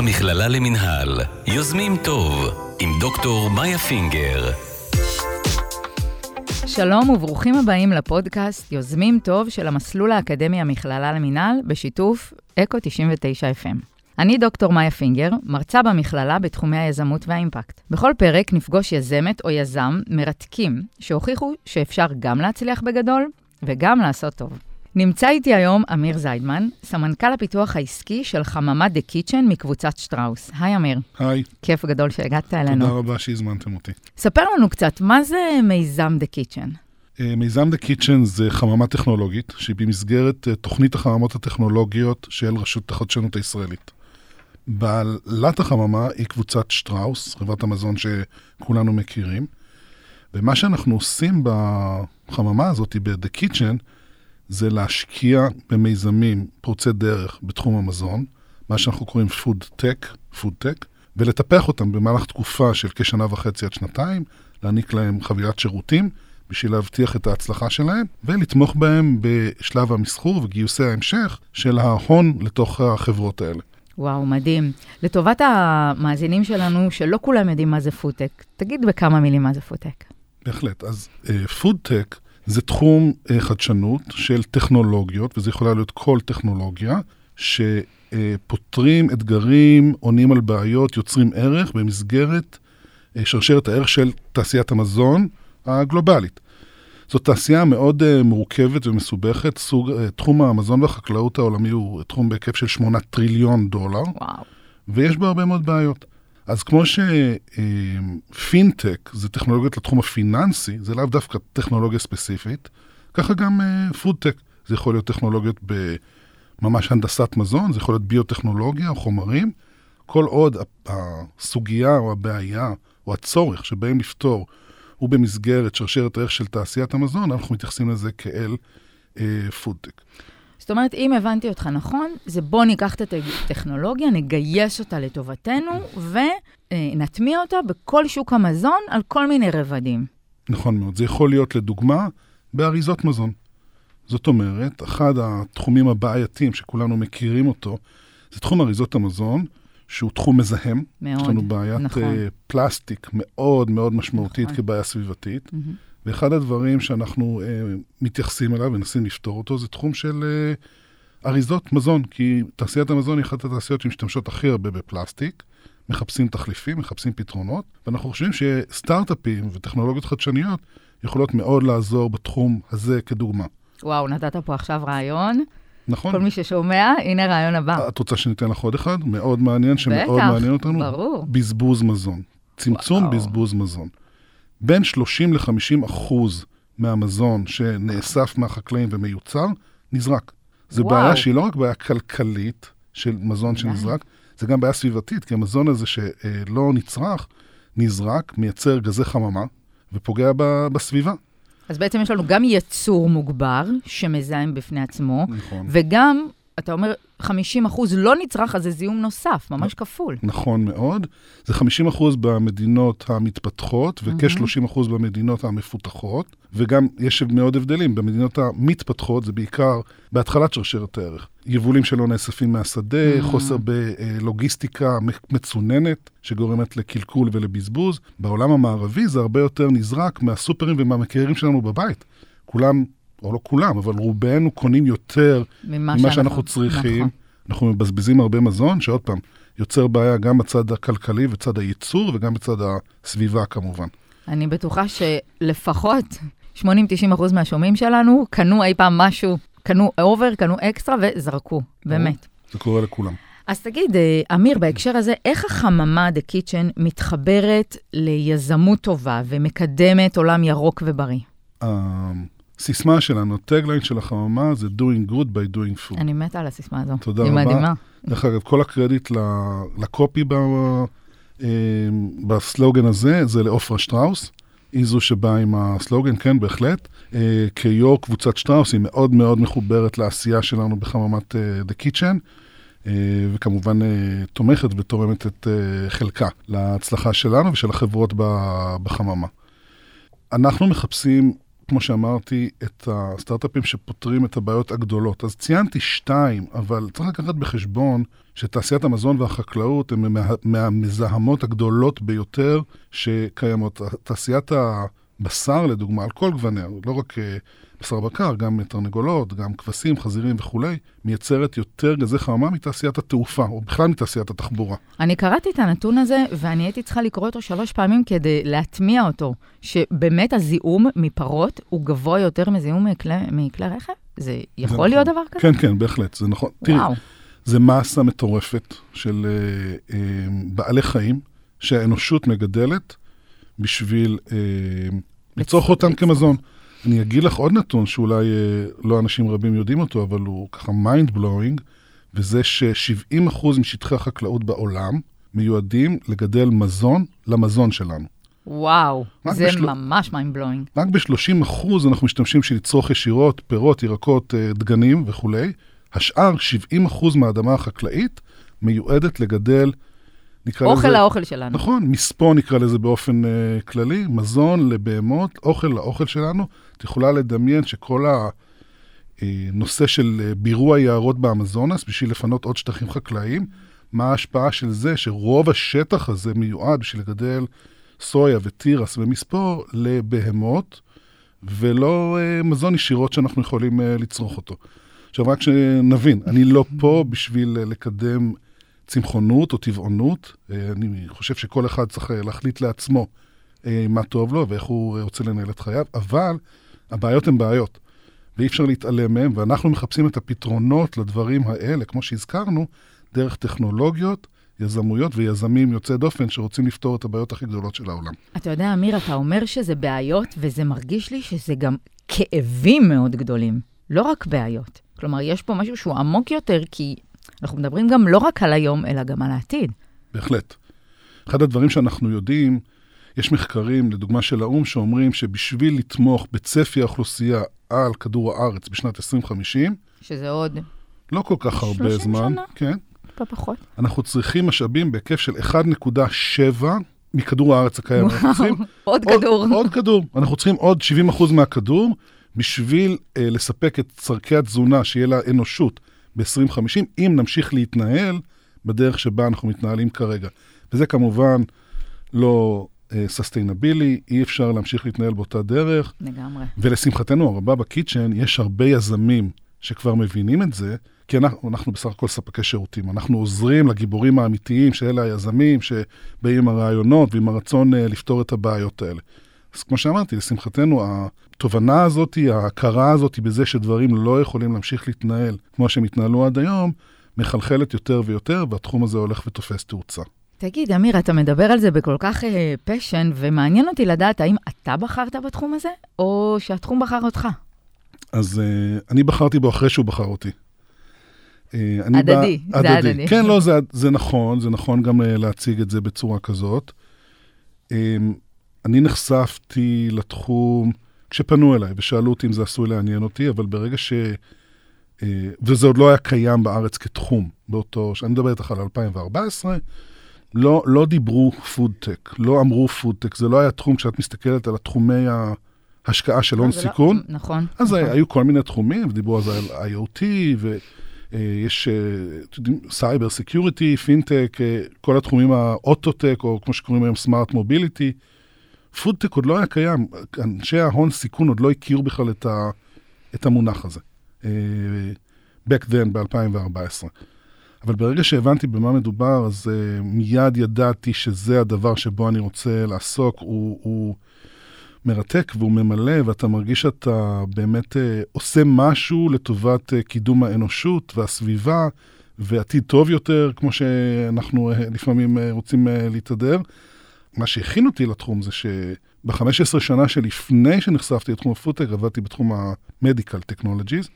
המכללה למינהל, יוזמים טוב, עם דוקטור מאיה פינגר. שלום וברוכים הבאים לפודקאסט יוזמים טוב של המסלול האקדמי המכללה למינהל בשיתוף אקו 99 FM. אני דוקטור מאיה פינגר, מרצה במכללה בתחומי היזמות והאימפקט. בכל פרק נפגוש יזמת או יזם מרתקים שהוכיחו שאפשר גם להצליח בגדול וגם לעשות טוב. נמצא איתי היום אמיר זיידמן, סמנכ"ל הפיתוח העסקי של חממה דה קיצ'ן מקבוצת שטראוס. היי אמיר. היי. כיף גדול שהגעת אלינו. תודה רבה שהזמנתם אותי. ספר לנו קצת, מה זה מיזם דה קיצ'ן? אה, מיזם דה קיצ'ן זה חממה טכנולוגית, שהיא במסגרת אה, תוכנית החממות הטכנולוגיות של רשות החדשנות הישראלית. בעלת החממה היא קבוצת שטראוס, חברת המזון שכולנו מכירים, ומה שאנחנו עושים בחממה הזאת, ב-The Kitchen, זה להשקיע במיזמים פורצי דרך בתחום המזון, מה שאנחנו קוראים Food Tech, Food Tech, ולטפח אותם במהלך תקופה של כשנה וחצי עד שנתיים, להעניק להם חבילת שירותים בשביל להבטיח את ההצלחה שלהם, ולתמוך בהם בשלב המסחור וגיוסי ההמשך של ההון לתוך החברות האלה. וואו, מדהים. לטובת המאזינים שלנו, שלא כולם יודעים מה זה Food Tech, תגיד בכמה מילים מה זה Food Tech. בהחלט. אז Food Tech uh, זה תחום uh, חדשנות של טכנולוגיות, וזה יכולה להיות כל טכנולוגיה, שפותרים אתגרים, עונים על בעיות, יוצרים ערך במסגרת uh, שרשרת הערך של תעשיית המזון הגלובלית. זאת תעשייה מאוד uh, מורכבת ומסובכת. סוג, תחום המזון והחקלאות העולמי הוא תחום בהיקף של 8 טריליון דולר, וואו. ויש בו הרבה מאוד בעיות. אז כמו שפינטק uh, זה טכנולוגיות לתחום הפיננסי, זה לאו דווקא טכנולוגיה ספציפית, ככה גם uh, פודטק. זה יכול להיות טכנולוגיות בממש הנדסת מזון, זה יכול להיות ביוטכנולוגיה או חומרים. כל עוד הסוגיה או הבעיה או הצורך שבאים לפתור הוא במסגרת שרשרת הערך של תעשיית המזון, אנחנו מתייחסים לזה כאל אה, פודטק. זאת אומרת, אם הבנתי אותך נכון, זה בוא ניקח את הטכנולוגיה, נגייס אותה לטובתנו ונטמיע אותה בכל שוק המזון על כל מיני רבדים. נכון מאוד. זה יכול להיות, לדוגמה, באריזות מזון. זאת אומרת, אחד התחומים הבעייתיים שכולנו מכירים אותו, זה תחום אריזות המזון, שהוא תחום מזהם. מאוד, יש לנו בעיית נכון. אה, פלסטיק מאוד מאוד משמעותית נכון. כבעיה סביבתית. Mm-hmm. ואחד הדברים שאנחנו אה, מתייחסים אליו ומנסים לפתור אותו, זה תחום של אה, אריזות מזון, כי תעשיית המזון היא אחת התעשיות שמשתמשות הכי הרבה בפלסטיק, מחפשים תחליפים, מחפשים פתרונות, ואנחנו חושבים שסטארט-אפים וטכנולוגיות חדשניות יכולות מאוד לעזור בתחום הזה כדוגמה. וואו, נתת פה עכשיו רעיון. נכון? כל מי ששומע, הנה רעיון הבא. את רוצה שניתן לך עוד אחד? מאוד מעניין, שמאוד בטח, מעניין אותנו. ברור. בזבוז מזון. צמצום וואו. בזבוז מזון. בין 30 ל-50 אחוז מהמזון שנאסף מהחקלאים ומיוצר, נזרק. זו וואו. בעיה שהיא לא רק בעיה כלכלית של מזון. שנזרק, זה גם בעיה סביבתית, כי המזון הזה שלא נצרך, נזרק, מייצר גזי חממה ופוגע ב- בסביבה. אז בעצם יש לנו גם יצור מוגבר, שמזהם בפני עצמו, נכון. וגם, אתה אומר, 50 אחוז לא נצרך, אז זה זיהום נוסף, ממש כפול. נכון מאוד. זה 50 אחוז במדינות המתפתחות וכ-30 אחוז במדינות המפותחות, וגם יש מאוד הבדלים. במדינות המתפתחות זה בעיקר בהתחלת שרשרת הערך. יבולים שלא נאספים מהשדה, Mhm. חוסר בלוגיסטיקה מצוננת שגורמת לקלקול ולבזבוז. בעולם המערבי זה הרבה יותר נזרק מהסופרים ומהמקררים שלנו בבית. כולם, או לא כולם, אבל רובנו קונים יותר ממה ממה שאנחנו צריכים. נכון. אנחנו מבזבזים הרבה מזון, שעוד פעם, יוצר בעיה גם בצד הכלכלי וצד הייצור וגם בצד הסביבה כמובן. אני בטוחה שלפחות 80-90 אחוז מהשומעים שלנו קנו אי פעם משהו, קנו over, קנו אקסטרה וזרקו, באמת. זה קורה לכולם. אז תגיד, אה, אמיר, בהקשר הזה, איך החממה The Kitchen מתחברת ליזמות טובה ומקדמת עולם ירוק ובריא? הסיסמה שלנו, ה- tagline של החממה זה doing good by doing food. אני מתה על הסיסמה הזו. תודה היא רבה. מדהימה. דרך אגב, כל הקרדיט לקופי ב- אה, בסלוגן הזה, זה לעופרה שטראוס. היא זו שבאה עם הסלוגן, כן, בהחלט. אה, כיו"ר קבוצת שטראוס, היא מאוד מאוד מחוברת לעשייה שלנו בחממת אה, The Kitchen, אה, וכמובן תומכת ותורמת את חלקה להצלחה שלנו ושל החברות בחממה. אנחנו מחפשים כמו שאמרתי, את הסטארט-אפים שפותרים את הבעיות הגדולות. אז ציינתי שתיים, אבל צריך לקחת בחשבון שתעשיית המזון והחקלאות הן מה, מהמזהמות הגדולות ביותר שקיימות. תעשיית הבשר, לדוגמה, על כל גווניה, לא רק אה, בשר בקר, גם תרנגולות, גם כבשים, חזירים וכולי, מייצרת יותר גזי חממה מתעשיית התעופה, או בכלל מתעשיית התחבורה. אני קראתי את הנתון הזה, ואני הייתי צריכה לקרוא אותו שלוש פעמים כדי להטמיע אותו, שבאמת הזיהום מפרות הוא גבוה יותר מזיהום מכלי, מכלי רכב? זה יכול זה נכון. להיות דבר כזה? כן, כן, בהחלט, זה נכון. וואו. תראי, זה מסה מטורפת של אה, אה, בעלי חיים שהאנושות מגדלת בשביל אה, לצרוך אותם כמזון. אני אגיד לך עוד נתון שאולי אה, לא אנשים רבים יודעים אותו, אבל הוא ככה mind blowing, וזה ש-70% משטחי החקלאות בעולם מיועדים לגדל מזון למזון שלנו. וואו, זה בשל... ממש mind blowing. רק ב-30 אחוז אנחנו משתמשים בשביל לצרוך ישירות פירות, ירקות, אה, דגנים וכולי. השאר, 70 אחוז מהאדמה החקלאית, מיועדת לגדל נקרא אוכל לזה... אוכל לאוכל שלנו. נכון, מספוא נקרא לזה באופן uh, כללי, מזון לבהמות, אוכל לאוכל שלנו. את יכולה לדמיין שכל הנושא של אה, בירוע יערות באמזונס, בשביל לפנות עוד שטחים חקלאיים, מה ההשפעה של זה שרוב השטח הזה מיועד בשביל לגדל סויה ותירס ומספוא לבהמות, ולא uh, מזון ישירות שאנחנו יכולים uh, לצרוך אותו. עכשיו, רק שנבין, אני לא פה בשביל לקדם... צמחונות או טבעונות. אה, אני חושב שכל אחד צריך אה, להחליט לעצמו אה, מה טוב לו ואיך הוא רוצה לנהל את חייו, אבל הבעיות הן בעיות, ואי אפשר להתעלם מהן, ואנחנו מחפשים את הפתרונות לדברים האלה, כמו שהזכרנו, דרך טכנולוגיות, יזמויות ויזמים יוצאי דופן שרוצים לפתור את הבעיות הכי גדולות של העולם. אתה יודע, אמיר, אתה אומר שזה בעיות, וזה מרגיש לי שזה גם כאבים מאוד גדולים, לא רק בעיות. כלומר, יש פה משהו שהוא עמוק יותר, כי אנחנו מדברים גם לא רק על היום, אלא גם על העתיד. בהחלט. אחד הדברים שאנחנו יודעים, יש מחקרים, לדוגמה של האו"ם, שאומרים שבשביל לתמוך בצפי האוכלוסייה על כדור הארץ בשנת 2050, שזה עוד... לא כל כך הרבה זמן. 30 שנה? כן. טיפה פחות. אנחנו צריכים משאבים בהיקף של 1.7 מכדור הארץ הקיים. וואו, צריכים, עוד כדור. עוד, עוד כדור. אנחנו צריכים עוד 70% מהכדור בשביל אה, לספק את צורכי התזונה שיהיה לאנושות ב-2050, אם נמשיך להתנהל בדרך שבה אנחנו מתנהלים כרגע. וזה כמובן לא סוסטיינבילי, uh, אי אפשר להמשיך להתנהל באותה דרך. לגמרי. ולשמחתנו הרבה בקיצ'ן, יש הרבה יזמים שכבר מבינים את זה, כי אנחנו, אנחנו בסך הכל ספקי שירותים. אנחנו עוזרים לגיבורים האמיתיים, שאלה היזמים, שבאים עם הרעיונות ועם הרצון uh, לפתור את הבעיות האלה. אז כמו שאמרתי, לשמחתנו, התובנה הזאת, ההכרה הזאת בזה שדברים לא יכולים להמשיך להתנהל כמו שהם התנהלו עד היום, מחלחלת יותר ויותר, והתחום הזה הולך ותופס תאוצה. תגיד, אמיר, אתה מדבר על זה בכל כך פשן, uh, ומעניין אותי לדעת האם אתה בחרת בתחום הזה, או שהתחום בחר אותך. אז uh, אני בחרתי בו אחרי שהוא בחר אותי. Uh, הדדי, בא, זה הדדי. כן, לא, זה, זה נכון, זה נכון גם uh, להציג את זה בצורה כזאת. Uh, אני נחשפתי לתחום כשפנו אליי ושאלו אותי אם זה עשוי לעניין אותי, אבל ברגע ש... אה, וזה עוד לא היה קיים בארץ כתחום באותו, שאני מדבר איתך על 2014, לא, לא דיברו פודטק, לא אמרו פודטק, זה לא היה תחום כשאת מסתכלת על התחומי ההשקעה של הון ה- סיכון. לא, נכון. אז נכון. היו כל מיני תחומים, ודיברו על זה על IoT, ויש cyber security, fintech, כל התחומים האוטוטק, או כמו שקוראים היום smart mobility. foodtech עוד לא היה קיים, אנשי ההון סיכון עוד לא הכירו בכלל את, ה, את המונח הזה. Uh, back then, ב-2014. אבל ברגע שהבנתי במה מדובר, אז uh, מיד ידעתי שזה הדבר שבו אני רוצה לעסוק. הוא, הוא מרתק והוא ממלא, ואתה מרגיש שאתה באמת uh, עושה משהו לטובת uh, קידום האנושות והסביבה, ועתיד טוב יותר, כמו שאנחנו uh, לפעמים uh, רוצים uh, להתהדר. מה שהכין אותי לתחום זה שב-15 שנה שלפני שנחשפתי לתחום הפודטק, עבדתי בתחום ה-Medical Technologies,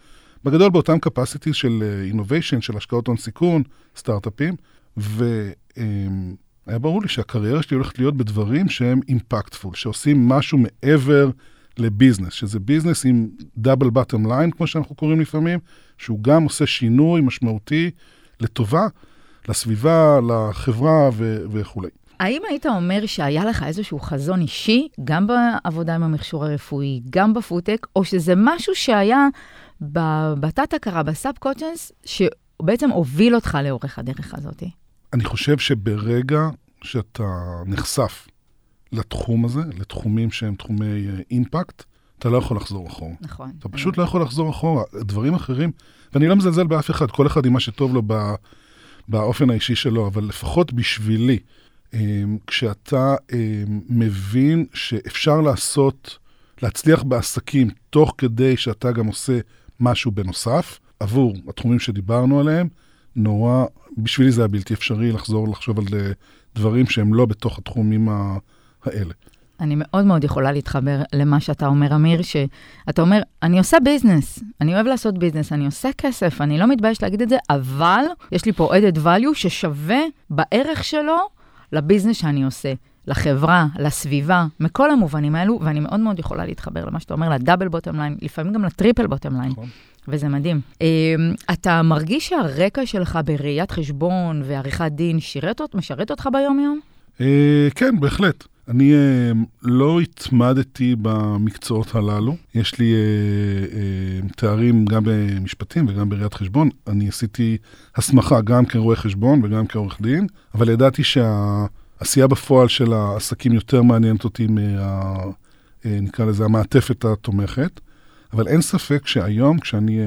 בגדול באותם capacities של אה, innovation, של השקעות הון סיכון, סטארט-אפים, והיה ברור לי שהקריירה שלי הולכת להיות בדברים שהם אימפקטפול, שעושים משהו מעבר ל business, שזה business עם double bottom line, כמו שאנחנו קוראים לפעמים, שהוא גם עושה שינוי משמעותי לטובה, לסביבה, לחברה ו- וכולי. האם היית אומר שהיה לך איזשהו חזון אישי, גם בעבודה עם המכשור הרפואי, גם בפודטק, או שזה משהו שהיה בתת-הכרה, ב subconscious, שבעצם הוביל אותך לאורך הדרך הזאת? אני חושב שברגע שאתה נחשף לתחום הזה, לתחומים שהם תחומי אימפקט, אתה לא יכול לחזור אחורה. נכון. אתה פשוט לא יכול לחזור אחורה. דברים אחרים, ואני לא מזלזל באף אחד, כל אחד עם מה שטוב לו באופן האישי שלו, אבל לפחות בשבילי, כשאתה אמ, מבין שאפשר לעשות, להצליח בעסקים תוך כדי שאתה גם עושה משהו בנוסף, עבור התחומים שדיברנו עליהם, נורא, בשבילי זה היה בלתי אפשרי לחזור לחשוב על אה, דברים שהם לא בתוך התחומים האלה. אני מאוד מאוד יכולה להתחבר למה שאתה אומר, אמיר, שאתה אומר, אני עושה business, אני אוהב לעשות business, אני עושה כסף, אני לא מתבייש להגיד את זה, אבל יש לי פה added value ששווה בערך שלו ל business שאני עושה, לחברה, לסביבה, מכל המובנים האלו, ואני מאוד מאוד יכולה להתחבר למה שאתה אומר, ל double bottom line, לפעמים גם ל triple bottom line. נכון. וזה מדהים. אמ, אתה מרגיש שהרקע שלך בראיית חשבון ועריכת דין שירת, משרת אותך ביום-יום? אה, כן, בהחלט. אני uh, לא התמדתי במקצועות הללו. יש לי uh, uh, תארים גם במשפטים וגם בראיית חשבון. אני עשיתי הסמכה גם כרואה חשבון וגם כעורך דין, אבל ידעתי שהעשייה בפועל של העסקים יותר מעניינת אותי מה... נקרא לזה המעטפת התומכת. אבל אין ספק שהיום, כשאני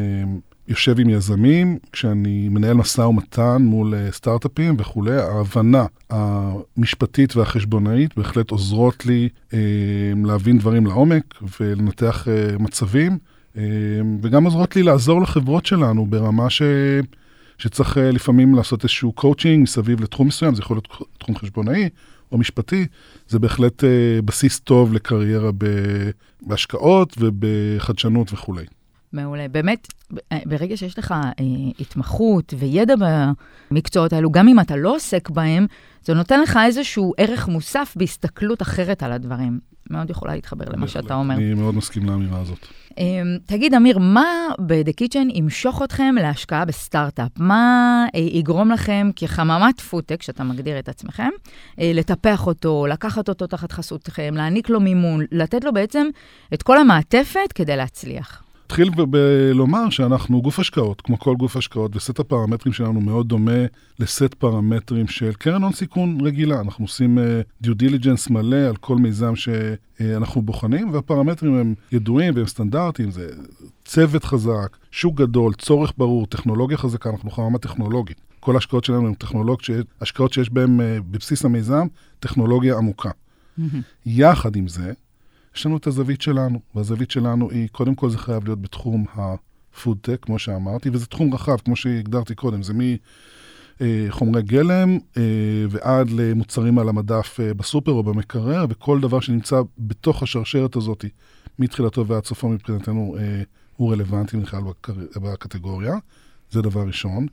יושב עם יזמים, כשאני מנהל משא ומתן מול uh, סטארט-אפים וכולי, ההבנה המשפטית והחשבונאית בהחלט עוזרות לי uh, להבין דברים לעומק ולנתח uh, מצבים, uh, וגם עוזרות לי לעזור לחברות שלנו ברמה ש... שצריך uh, לפעמים לעשות איזשהו קואוצ'ינג מסביב לתחום מסוים, זה יכול להיות תחום חשבונאי או משפטי, זה בהחלט uh, בסיס טוב לקריירה בהשקעות ובחדשנות וכולי. מעולה. באמת, ברגע שיש לך אה, התמחות וידע במקצועות האלו, גם אם אתה לא עוסק בהם, זה נותן לך איזשהו ערך מוסף בהסתכלות אחרת על הדברים. מאוד יכולה להתחבר למה שאתה אומר. אני מאוד מסכים לאמירה הזאת. Um, תגיד, אמיר, מה ב-The Kitchen ימשוך אתכם להשקעה בסטארט-אפ? מה uh, יגרום לכם כחממת פודטק, שאתה מגדיר את עצמכם, uh, לטפח אותו, לקחת אותו תחת חסותכם, להעניק לו מימון, לתת לו בעצם את כל המעטפת כדי להצליח? אתחיל בלומר שאנחנו גוף השקעות, כמו כל גוף השקעות, וסט הפרמטרים שלנו מאוד דומה לסט פרמטרים של קרן הון סיכון רגילה. אנחנו עושים due uh, diligence מלא על כל מיזם שאנחנו uh, בוחנים, והפרמטרים הם ידועים והם סטנדרטיים, זה צוות חזק, שוק גדול, צורך ברור, טכנולוגיה חזקה, אנחנו חממה טכנולוגית. כל ההשקעות שלנו הן טכנולוגיות, השקעות שיש בהן uh, בבסיס המיזם, טכנולוגיה עמוקה. Mm-hmm. יחד עם זה, יש לנו את הזווית שלנו, והזווית שלנו היא, קודם כל זה חייב להיות בתחום הפודטק, כמו שאמרתי, וזה תחום רחב, כמו שהגדרתי קודם, זה מחומרי גלם אה, ועד למוצרים על המדף אה, בסופר או במקרר, וכל דבר שנמצא בתוך השרשרת הזאת, מתחילתו ועד סופו מבחינתנו, אה, הוא רלוונטי בכלל בקטגוריה, זה דבר ראשון.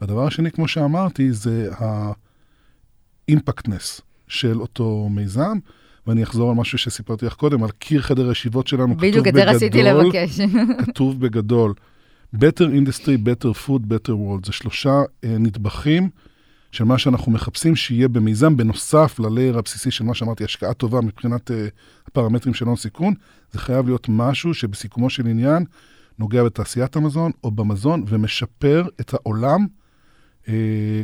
והדבר השני, כמו שאמרתי, זה האימפקטנס של אותו מיזם. ואני אחזור על משהו שסיפרתי לך קודם, על קיר חדר הישיבות שלנו, בדיוק, את זה רציתי לבקש. כתוב בגדול, Better Industry, Better Food, Better World. זה שלושה uh, נדבכים של מה שאנחנו מחפשים שיהיה במיזם, בנוסף ללייר הבסיסי של מה שאמרתי, השקעה טובה מבחינת uh, הפרמטרים של הון סיכון. זה חייב להיות משהו שבסיכומו של עניין נוגע בתעשיית המזון או במזון ומשפר את העולם uh,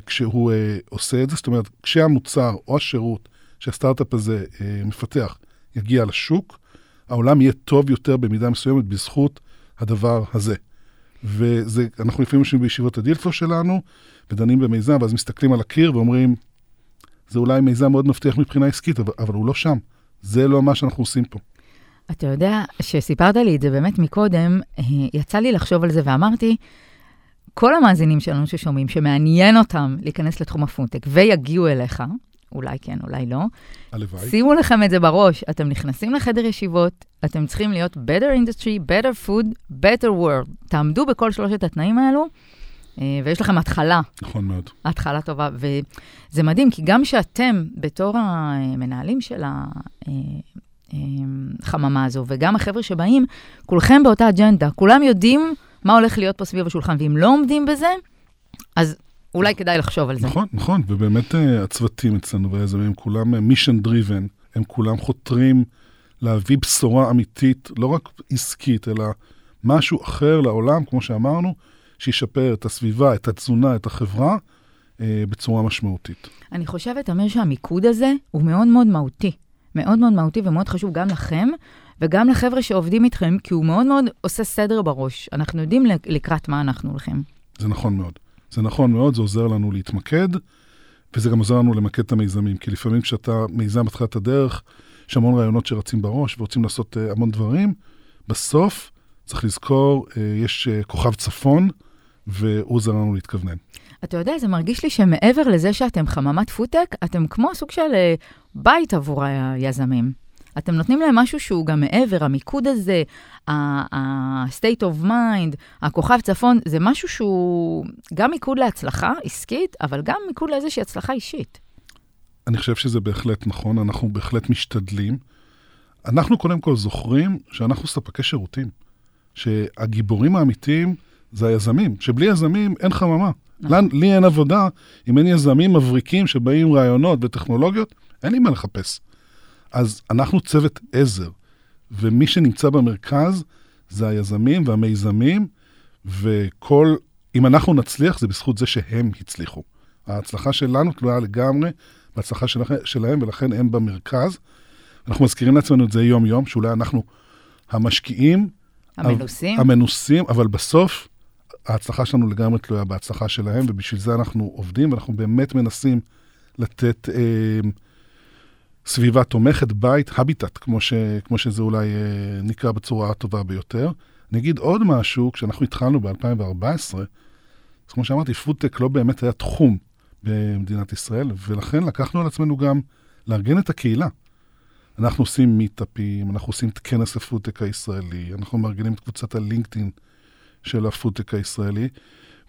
כשהוא uh, עושה את זה. זאת אומרת, כשהמוצר או השירות שהסטארט-אפ הזה אה, מפתח יגיע לשוק, העולם יהיה טוב יותר במידה מסוימת בזכות הדבר הזה. ואנחנו לפעמים יושבים בישיבות הדילפו שלנו, ודנים במיזם, ואז מסתכלים על הקיר ואומרים, זה אולי מיזם מאוד מבטיח מבחינה עסקית, אבל, אבל הוא לא שם. זה לא מה שאנחנו עושים פה. אתה יודע, שסיפרת לי את זה באמת מקודם, אה, יצא לי לחשוב על זה ואמרתי, כל המאזינים שלנו ששומעים, שמעניין אותם להיכנס לתחום הפונטק ויגיעו אליך, אולי כן, אולי לא. הלוואי. שימו לכם את זה בראש, אתם נכנסים לחדר ישיבות, אתם צריכים להיות better industry, better food, better world. תעמדו בכל שלושת התנאים האלו, אה, ויש לכם התחלה. נכון מאוד. התחלה טובה, וזה מדהים, כי גם שאתם, בתור המנהלים של החממה אה, הזו, וגם החבר'ה שבאים, כולכם באותה אג'נדה, כולם יודעים מה הולך להיות פה סביב השולחן, ואם לא עומדים בזה, אז אולי כדאי לחשוב על זה. נכון, נכון, ובאמת אה, הצוותים אצלנו והיזמים כולם מישן דריבן, הם כולם חותרים להביא בשורה אמיתית, לא רק עסקית, אלא משהו אחר לעולם, כמו שאמרנו, שישפר את הסביבה, את התזונה, את החברה, אה, בצורה משמעותית. אני חושבת, אמיר, שהמיקוד הזה הוא מאוד מאוד מהותי. מאוד מאוד מהותי ומאוד חשוב גם לכם וגם לחבר'ה שעובדים איתכם, כי הוא מאוד מאוד עושה סדר בראש. אנחנו יודעים לקראת מה אנחנו הולכים. זה נכון מאוד. זה נכון מאוד, זה עוזר לנו להתמקד, וזה גם עוזר לנו למקד את המיזמים. כי לפעמים כשאתה מיזם בתחילת הדרך, יש המון רעיונות שרצים בראש ורוצים לעשות uh, המון דברים. בסוף, צריך לזכור, uh, יש uh, כוכב צפון, והוא עוזר לנו להתכוונן. אתה יודע, זה מרגיש לי שמעבר לזה שאתם חממת פודטק, אתם כמו סוג של בית עבור היזמים. אתם נותנים להם משהו שהוא גם מעבר, המיקוד הזה, ה-state of mind, הכוכב צפון, זה משהו שהוא גם מיקוד להצלחה עסקית, אבל גם מיקוד לאיזושהי הצלחה אישית. אני חושב שזה בהחלט נכון, אנחנו בהחלט משתדלים. אנחנו קודם כל זוכרים שאנחנו ספקי שירותים, שהגיבורים האמיתיים זה היזמים, שבלי יזמים אין חממה. נכון. לי אין עבודה, אם אין יזמים מבריקים שבאים עם רעיונות וטכנולוגיות, אין לי מה לחפש. אז אנחנו צוות עזר, ומי שנמצא במרכז זה היזמים והמיזמים, וכל, אם אנחנו נצליח, זה בזכות זה שהם הצליחו. ההצלחה שלנו תלויה לגמרי בהצלחה של, שלהם, ולכן הם במרכז. אנחנו מזכירים לעצמנו את זה יום-יום, שאולי אנחנו המשקיעים. המנוסים. המנוסים, אבל בסוף ההצלחה שלנו לגמרי תלויה בהצלחה שלהם, ובשביל זה אנחנו עובדים, ואנחנו באמת מנסים לתת אה, סביבה תומכת, בית, הביטט, כמו, ש, כמו שזה אולי אה, נקרא בצורה הטובה ביותר. אני אגיד עוד משהו, כשאנחנו התחלנו ב-2014, אז כמו שאמרתי, פודטק לא באמת היה תחום במדינת ישראל, ולכן לקחנו על עצמנו גם לארגן את הקהילה. אנחנו עושים מיטאפים, אנחנו עושים את כנס הפודטק הישראלי, אנחנו מארגנים את קבוצת הלינקדאין של הפודטק הישראלי,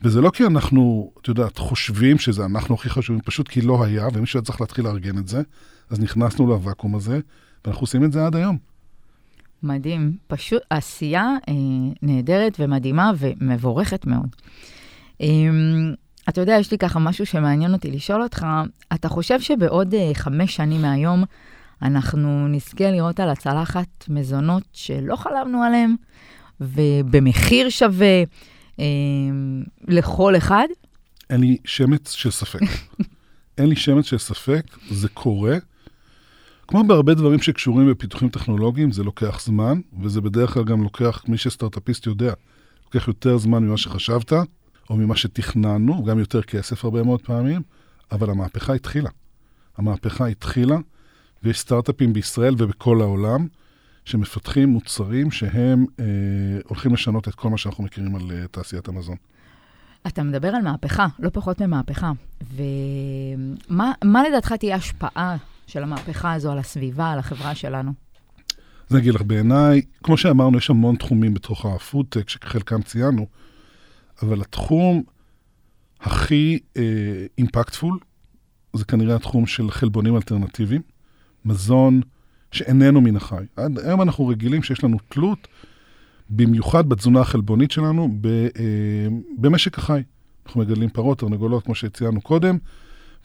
וזה לא כי אנחנו, את יודעת, חושבים שזה אנחנו הכי חשובים, פשוט כי לא היה, ומישהו היה צריך להתחיל לארגן את זה, אז נכנסנו לוואקום הזה, ואנחנו עושים את זה עד היום. מדהים. פשוט עשייה אה, נהדרת ומדהימה ומבורכת מאוד. אה, אתה יודע, יש לי ככה משהו שמעניין אותי לשאול אותך, אתה חושב שבעוד אה, חמש שנים מהיום אנחנו נזכה לראות על הצלחת מזונות שלא חלמנו עליהם, ובמחיר שווה אה, לכל אחד? אין לי שמץ של ספק. אין לי שמץ של ספק, זה קורה. כמו בהרבה דברים שקשורים בפיתוחים טכנולוגיים, זה לוקח זמן, וזה בדרך כלל גם לוקח, מי שסטארט-אפיסט יודע, לוקח יותר זמן ממה שחשבת, או ממה שתכננו, גם יותר כסף הרבה מאוד פעמים, אבל המהפכה התחילה. המהפכה התחילה, ויש סטארט-אפים בישראל ובכל העולם שמפתחים מוצרים שהם אה, הולכים לשנות את כל מה שאנחנו מכירים על אה, תעשיית המזון. אתה מדבר על מהפכה, לא פחות ממהפכה. ומה לדעתך תהיה השפעה של המהפכה הזו על הסביבה, על החברה שלנו? אז אני אגיד לך, בעיניי, כמו שאמרנו, יש המון תחומים בתוך הפודטק, שחלקם ציינו, אבל התחום הכי אימפקטפול, אה, זה כנראה התחום של חלבונים אלטרנטיביים, מזון שאיננו מן החי. עד היום אנחנו רגילים שיש לנו תלות, במיוחד בתזונה החלבונית שלנו, ב, אה, במשק החי. אנחנו מגדלים פרות, תרנגולות, כמו שציינו קודם,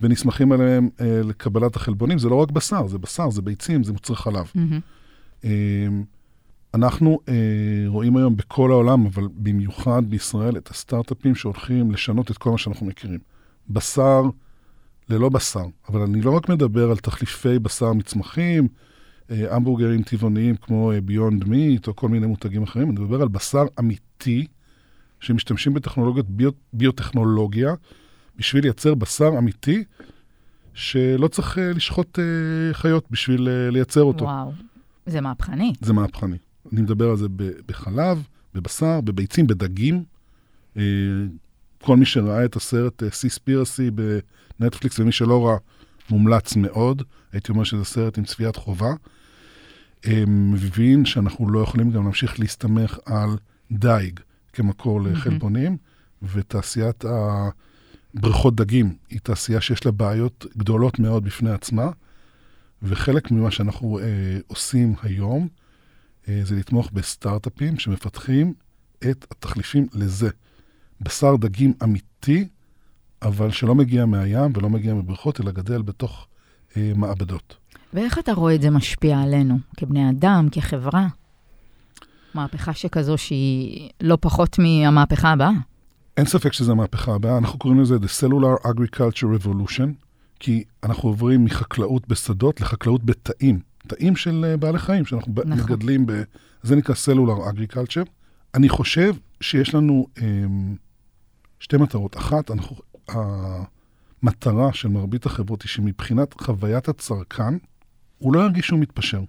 ונסמכים עליהם אה, לקבלת החלבונים. זה לא רק בשר, זה בשר, זה ביצים, זה מוצרי חלב. Mm-hmm. אה, אנחנו אה, רואים היום בכל העולם, אבל במיוחד בישראל, את הסטארט-אפים שהולכים לשנות את כל מה שאנחנו מכירים. בשר ללא בשר, אבל אני לא רק מדבר על תחליפי בשר מצמחים, אה, המבורגרים טבעוניים כמו ביונד אה, מיט או כל מיני מותגים אחרים, אני מדבר על בשר אמיתי, שמשתמשים בטכנולוגיות ביו, ביוטכנולוגיה, בשביל לייצר בשר אמיתי, שלא צריך אה, לשחוט חיות בשביל לייצר אותו. וואו, זה מהפכני. זה מהפכני. אני מדבר על זה בחלב, בבשר, בביצים, בדגים. כל מי שראה את הסרט סיספירסי בנטפליקס, ומי שלא ראה, מומלץ מאוד. הייתי אומר שזה סרט עם צפיית חובה. מבין שאנחנו לא יכולים גם להמשיך להסתמך על דייג כמקור לחלבונים, mm-hmm. ותעשיית הבריכות דגים היא תעשייה שיש לה בעיות גדולות מאוד בפני עצמה, וחלק ממה שאנחנו אה, עושים היום אה, זה לתמוך בסטארט-אפים שמפתחים את התחליפים לזה. בשר דגים אמיתי אבל שלא מגיע מהים ולא מגיע מבריכות, אלא גדל בתוך אה, מעבדות. ואיך אתה רואה את זה משפיע עלינו, כבני אדם, כחברה? מהפכה שכזו שהיא לא פחות מהמהפכה הבאה. אין ספק שזו המהפכה הבאה, אנחנו קוראים לזה The Cellular Agriculture Revolution, כי אנחנו עוברים מחקלאות בשדות לחקלאות בתאים, תאים של אה, בעלי חיים שאנחנו נכון. מגדלים, ב... זה נקרא Cellular Agriculture. אני חושב שיש לנו um, שתי מטרות. אחת, אנחנו, המטרה של מרבית החברות היא שמבחינת חוויית הצרכן, הוא לא ירגיש שהוא מתפשר.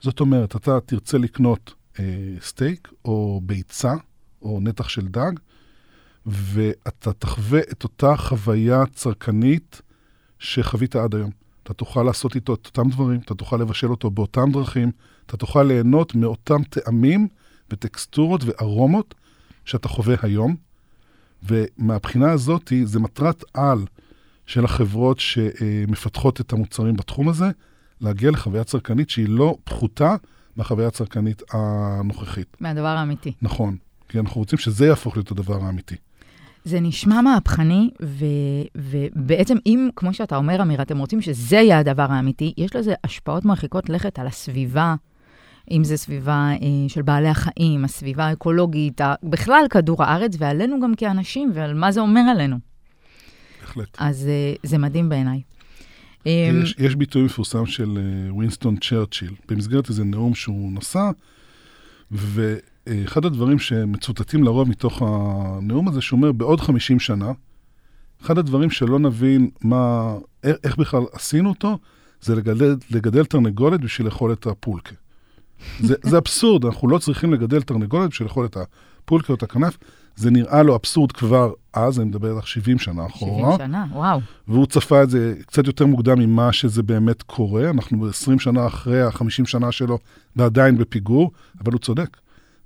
זאת אומרת, אתה תרצה לקנות אה, סטייק או ביצה או נתח של דג, ואתה תחווה את אותה חוויה צרכנית שחווית עד היום. אתה תוכל לעשות איתו את אותם דברים, אתה תוכל לבשל אותו באותם דרכים, אתה תוכל ליהנות מאותם טעמים וטקסטורות וארומות שאתה חווה היום. ומהבחינה הזאת, זה מטרת על של החברות שמפתחות את המוצרים בתחום הזה, להגיע לחוויה צרכנית שהיא לא פחותה מהחוויה הצרכנית הנוכחית. מהדבר האמיתי. נכון, כי אנחנו רוצים שזה יהפוך להיות הדבר האמיתי. זה נשמע מהפכני, ו, ובעצם אם, כמו שאתה אומר, אמיר, אתם רוצים שזה יהיה הדבר האמיתי, יש לזה השפעות מרחיקות לכת על הסביבה, אם זה סביבה אה, של בעלי החיים, הסביבה האקולוגית, בכלל כדור הארץ, ועלינו גם כאנשים, ועל מה זה אומר עלינו. בהחלט. אז אה, זה מדהים בעיניי. יש, יש ביטוי מפורסם של ווינסטון uh, צ'רצ'יל, במסגרת איזה נאום שהוא נשא, ואחד הדברים שמצוטטים לרוב מתוך הנאום הזה, שהוא אומר, בעוד 50 שנה, אחד הדברים שלא נבין מה, איך בכלל עשינו אותו, זה לגדל, לגדל תרנגולת בשביל לאכול את הפולקה. זה, זה אבסורד, אנחנו לא צריכים לגדל תרנגולת בשביל לאכול את הפולקה או את הכנף. זה נראה לו אבסורד כבר אז, אני מדבר על 70 שנה אחורה. 70 שנה, וואו. והוא צפה את זה קצת יותר מוקדם ממה שזה באמת קורה. אנחנו 20 שנה אחרי ה-50 שנה שלו, ועדיין בפיגור, אבל הוא צודק.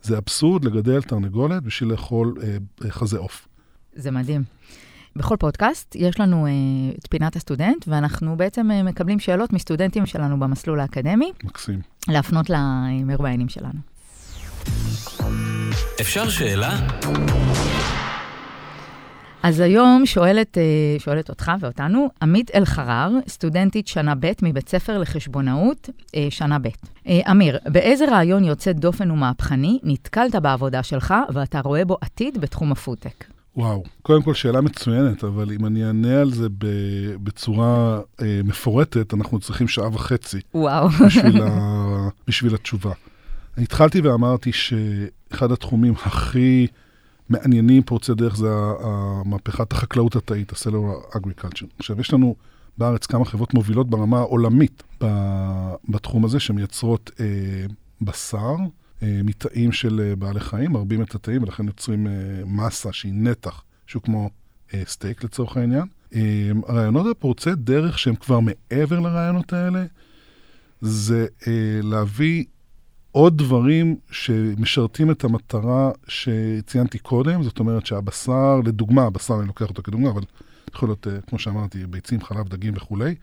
זה אבסורד לגדל תרנגולת בשביל לאכול אה, חזה עוף. זה מדהים. בכל פודקאסט יש לנו אה, את פינת הסטודנט, ואנחנו בעצם אה, מקבלים שאלות מסטודנטים שלנו במסלול האקדמי. מקסים. להפנות למרואיינים שלנו. אפשר שאלה? אז היום שואלת, אה, שואלת אותך ואותנו, עמית אלחרר, סטודנטית שנה ב' מבית ספר לחשבונאות, אה, שנה ב'. אה, אמיר, באיזה רעיון יוצא דופן ומהפכני נתקלת בעבודה שלך ואתה רואה בו עתיד בתחום הפודטק? וואו, קודם כל שאלה מצוינת, אבל אם אני אענה על זה בצורה אה, מפורטת, אנחנו צריכים שעה וחצי. וואו. בשביל, ה, בשביל התשובה. התחלתי ואמרתי שאחד התחומים הכי מעניינים פורצי דרך זה המהפכת החקלאות התאית, ה-Cellular Agriculture. עכשיו, יש לנו בארץ כמה חברות מובילות ברמה העולמית בתחום הזה, שמייצרות אה, בשר אה, מתאים של אה, בעלי חיים, מרבים את התאים, ולכן יוצרים אה, מסה שהיא נתח, שהוא כמו אה, סטייק לצורך העניין. אה, הרעיונות הפורצי דרך שהם כבר מעבר לרעיונות האלה, זה אה, להביא עוד דברים שמשרתים את המטרה שציינתי קודם, זאת אומרת שהבשר, לדוגמה, הבשר, אני לוקח אותו כדוגמה, אבל יכול להיות, אה, כמו שאמרתי, ביצים, חלב, דגים וכולי.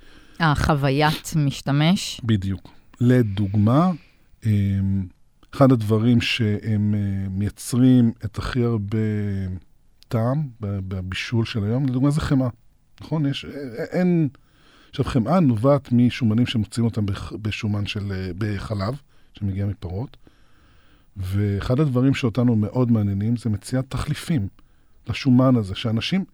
אה, חוויית משתמש. בדיוק. לדוגמה, אמ, אחד הדברים שהם אה, מייצרים את הכי הרבה טעם בבישול של היום, לדוגמה זה חמאה, נכון? יש, אה, אין... עכשיו, חמאה נובעת משומנים שמוצאים אותם בשומן של, בחלב. שמגיע מפרות. ואחד הדברים שאותנו מאוד מעניינים זה מציאת תחליפים לשומן הזה, שאנשים,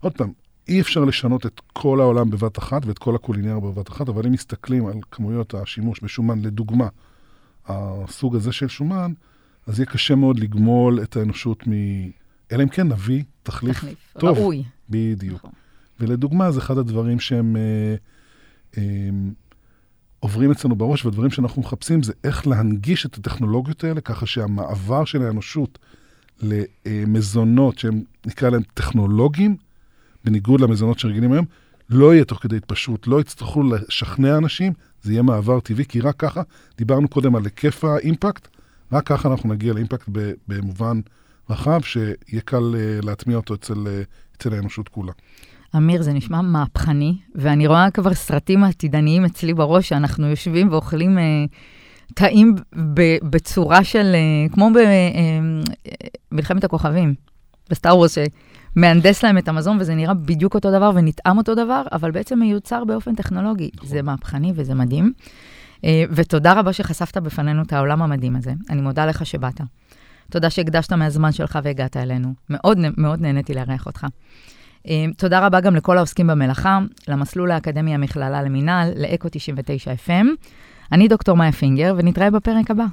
עוד פעם, אי אפשר לשנות את כל העולם בבת אחת ואת כל הקולינריה בבת אחת, אבל אם מסתכלים על כמויות השימוש בשומן, לדוגמה, הסוג הזה של שומן, אז יהיה קשה מאוד לגמול את האנושות מ... אלא אם כן נביא תחליף, תחליף טוב. ראוי. בדיוק. נכון. ולדוגמה, זה אחד הדברים שהם... אה, אה, עוברים אצלנו בראש, והדברים שאנחנו מחפשים זה איך להנגיש את הטכנולוגיות האלה, ככה שהמעבר של האנושות למזונות שהם, נקרא להם טכנולוגיים, בניגוד למזונות שרגילים היום, לא יהיה תוך כדי התפשרות, לא יצטרכו לשכנע אנשים, זה יהיה מעבר טבעי, כי רק ככה, דיברנו קודם על היקף האימפקט, רק ככה אנחנו נגיע לאימפקט במובן רחב, שיהיה קל אה, להטמיע אותו אצל, אה, אצל האנושות כולה. אמיר, זה נשמע מהפכני, ואני רואה כבר סרטים עתידניים אצלי בראש, שאנחנו יושבים ואוכלים אה, תאים בצורה של, אה, כמו במלחמת אה, הכוכבים. בסטאר וורס שמהנדס להם את המזון, וזה נראה בדיוק אותו דבר ונטעם אותו דבר, אבל בעצם מיוצר באופן טכנולוגי. נכון. זה מהפכני וזה מדהים. אה, ותודה רבה שחשפת בפנינו את העולם המדהים הזה. אני מודה לך שבאת. תודה שהקדשת מהזמן שלך והגעת אלינו. מאוד מאוד נהניתי לארח אותך. אה, תודה רבה גם לכל העוסקים במלאכה, למסלול האקדמי המכללה למינהל, לאקו 99 FM. אני דוקטור מאיה פינגר, ונתראה בפרק הבא.